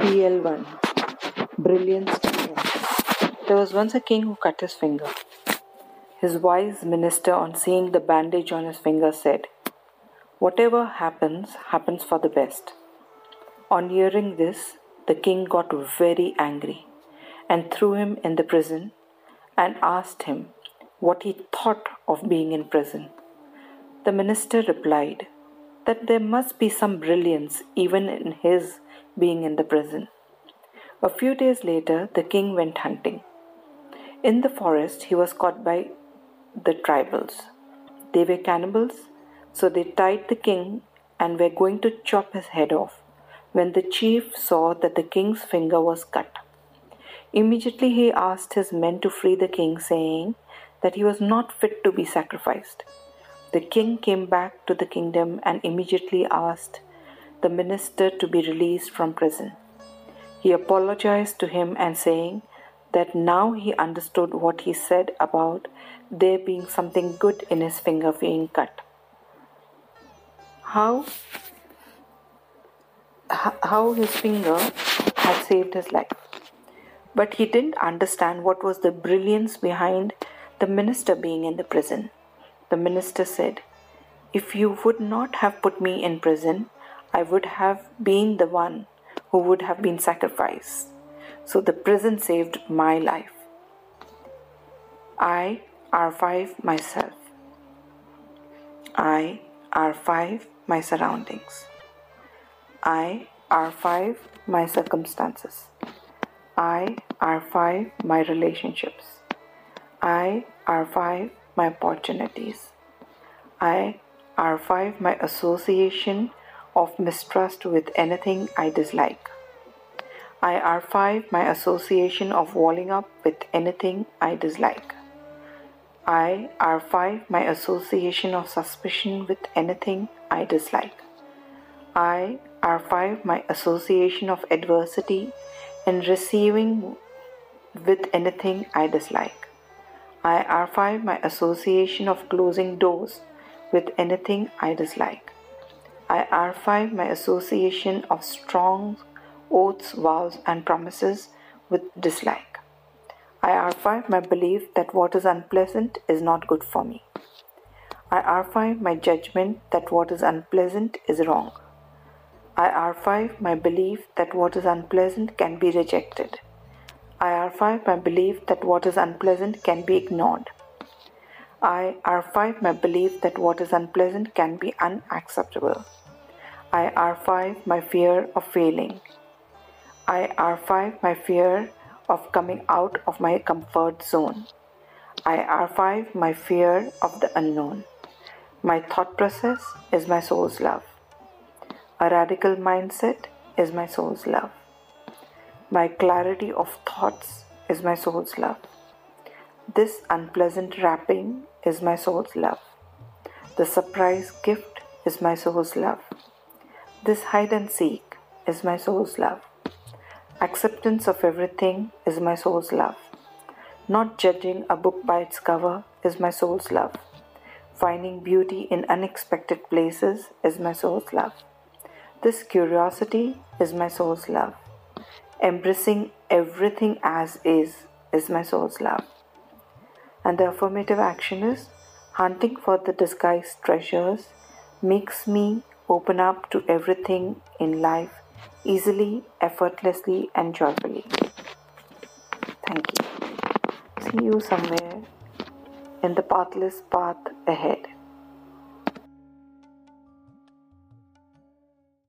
BL1 Brilliance Talent There was once a king who cut his finger. His wise minister, on seeing the bandage on his finger, said, Whatever happens, happens for the best. On hearing this, the king got very angry and threw him in the prison and asked him what he thought of being in prison. The minister replied that there must be some brilliance even in his being in the prison. A few days later, the king went hunting. In the forest, he was caught by the tribals. They were cannibals, so they tied the king and were going to chop his head off when the chief saw that the king's finger was cut. Immediately he asked his men to free the king, saying that he was not fit to be sacrificed. The king came back to the kingdom and immediately asked the minister to be released from prison. He apologized to him and saying that now he understood what he said about there being something good in his finger being cut. How how his finger had saved his life. But he didn't understand what was the brilliance behind the minister being in the prison. The minister said, If you would not have put me in prison, I would have been the one who would have been sacrificed. So the prison saved my life. I R5 myself. I R5 my surroundings. I R5 my circumstances. I R5 my relationships. I R5 my opportunities. I R5 my association of mistrust with anything I dislike. I R5 my association of walling up with anything I dislike. I R5 my association of suspicion with anything I dislike. I R5 my association of adversity and receiving with anything I dislike. I R5 my association of closing doors with anything I dislike. I R5 my association of strong oaths, vows, and promises with dislike. I R5 my belief that what is unpleasant is not good for me. I R5 my judgment that what is unpleasant is wrong. I R5 my belief that what is unpleasant can be rejected. I R5 my belief that what is unpleasant can be ignored. I R5 my belief that what is unpleasant can be unacceptable. I R5 my fear of failing. I R5 my fear of coming out of my comfort zone. I R5 my fear of the unknown. My thought process is my soul's love. A radical mindset is my soul's love. My clarity of thoughts is my soul's love. This unpleasant wrapping is my soul's love. The surprise gift is my soul's love. This hide and seek is my soul's love. Acceptance of everything is my soul's love. Not judging a book by its cover is my soul's love. Finding beauty in unexpected places is my soul's love. This curiosity is my soul's love. Embracing everything as is is my soul's love. And the affirmative action is hunting for the disguised treasures makes me open up to everything in life easily, effortlessly, and joyfully. Thank you. See you somewhere in the pathless path ahead.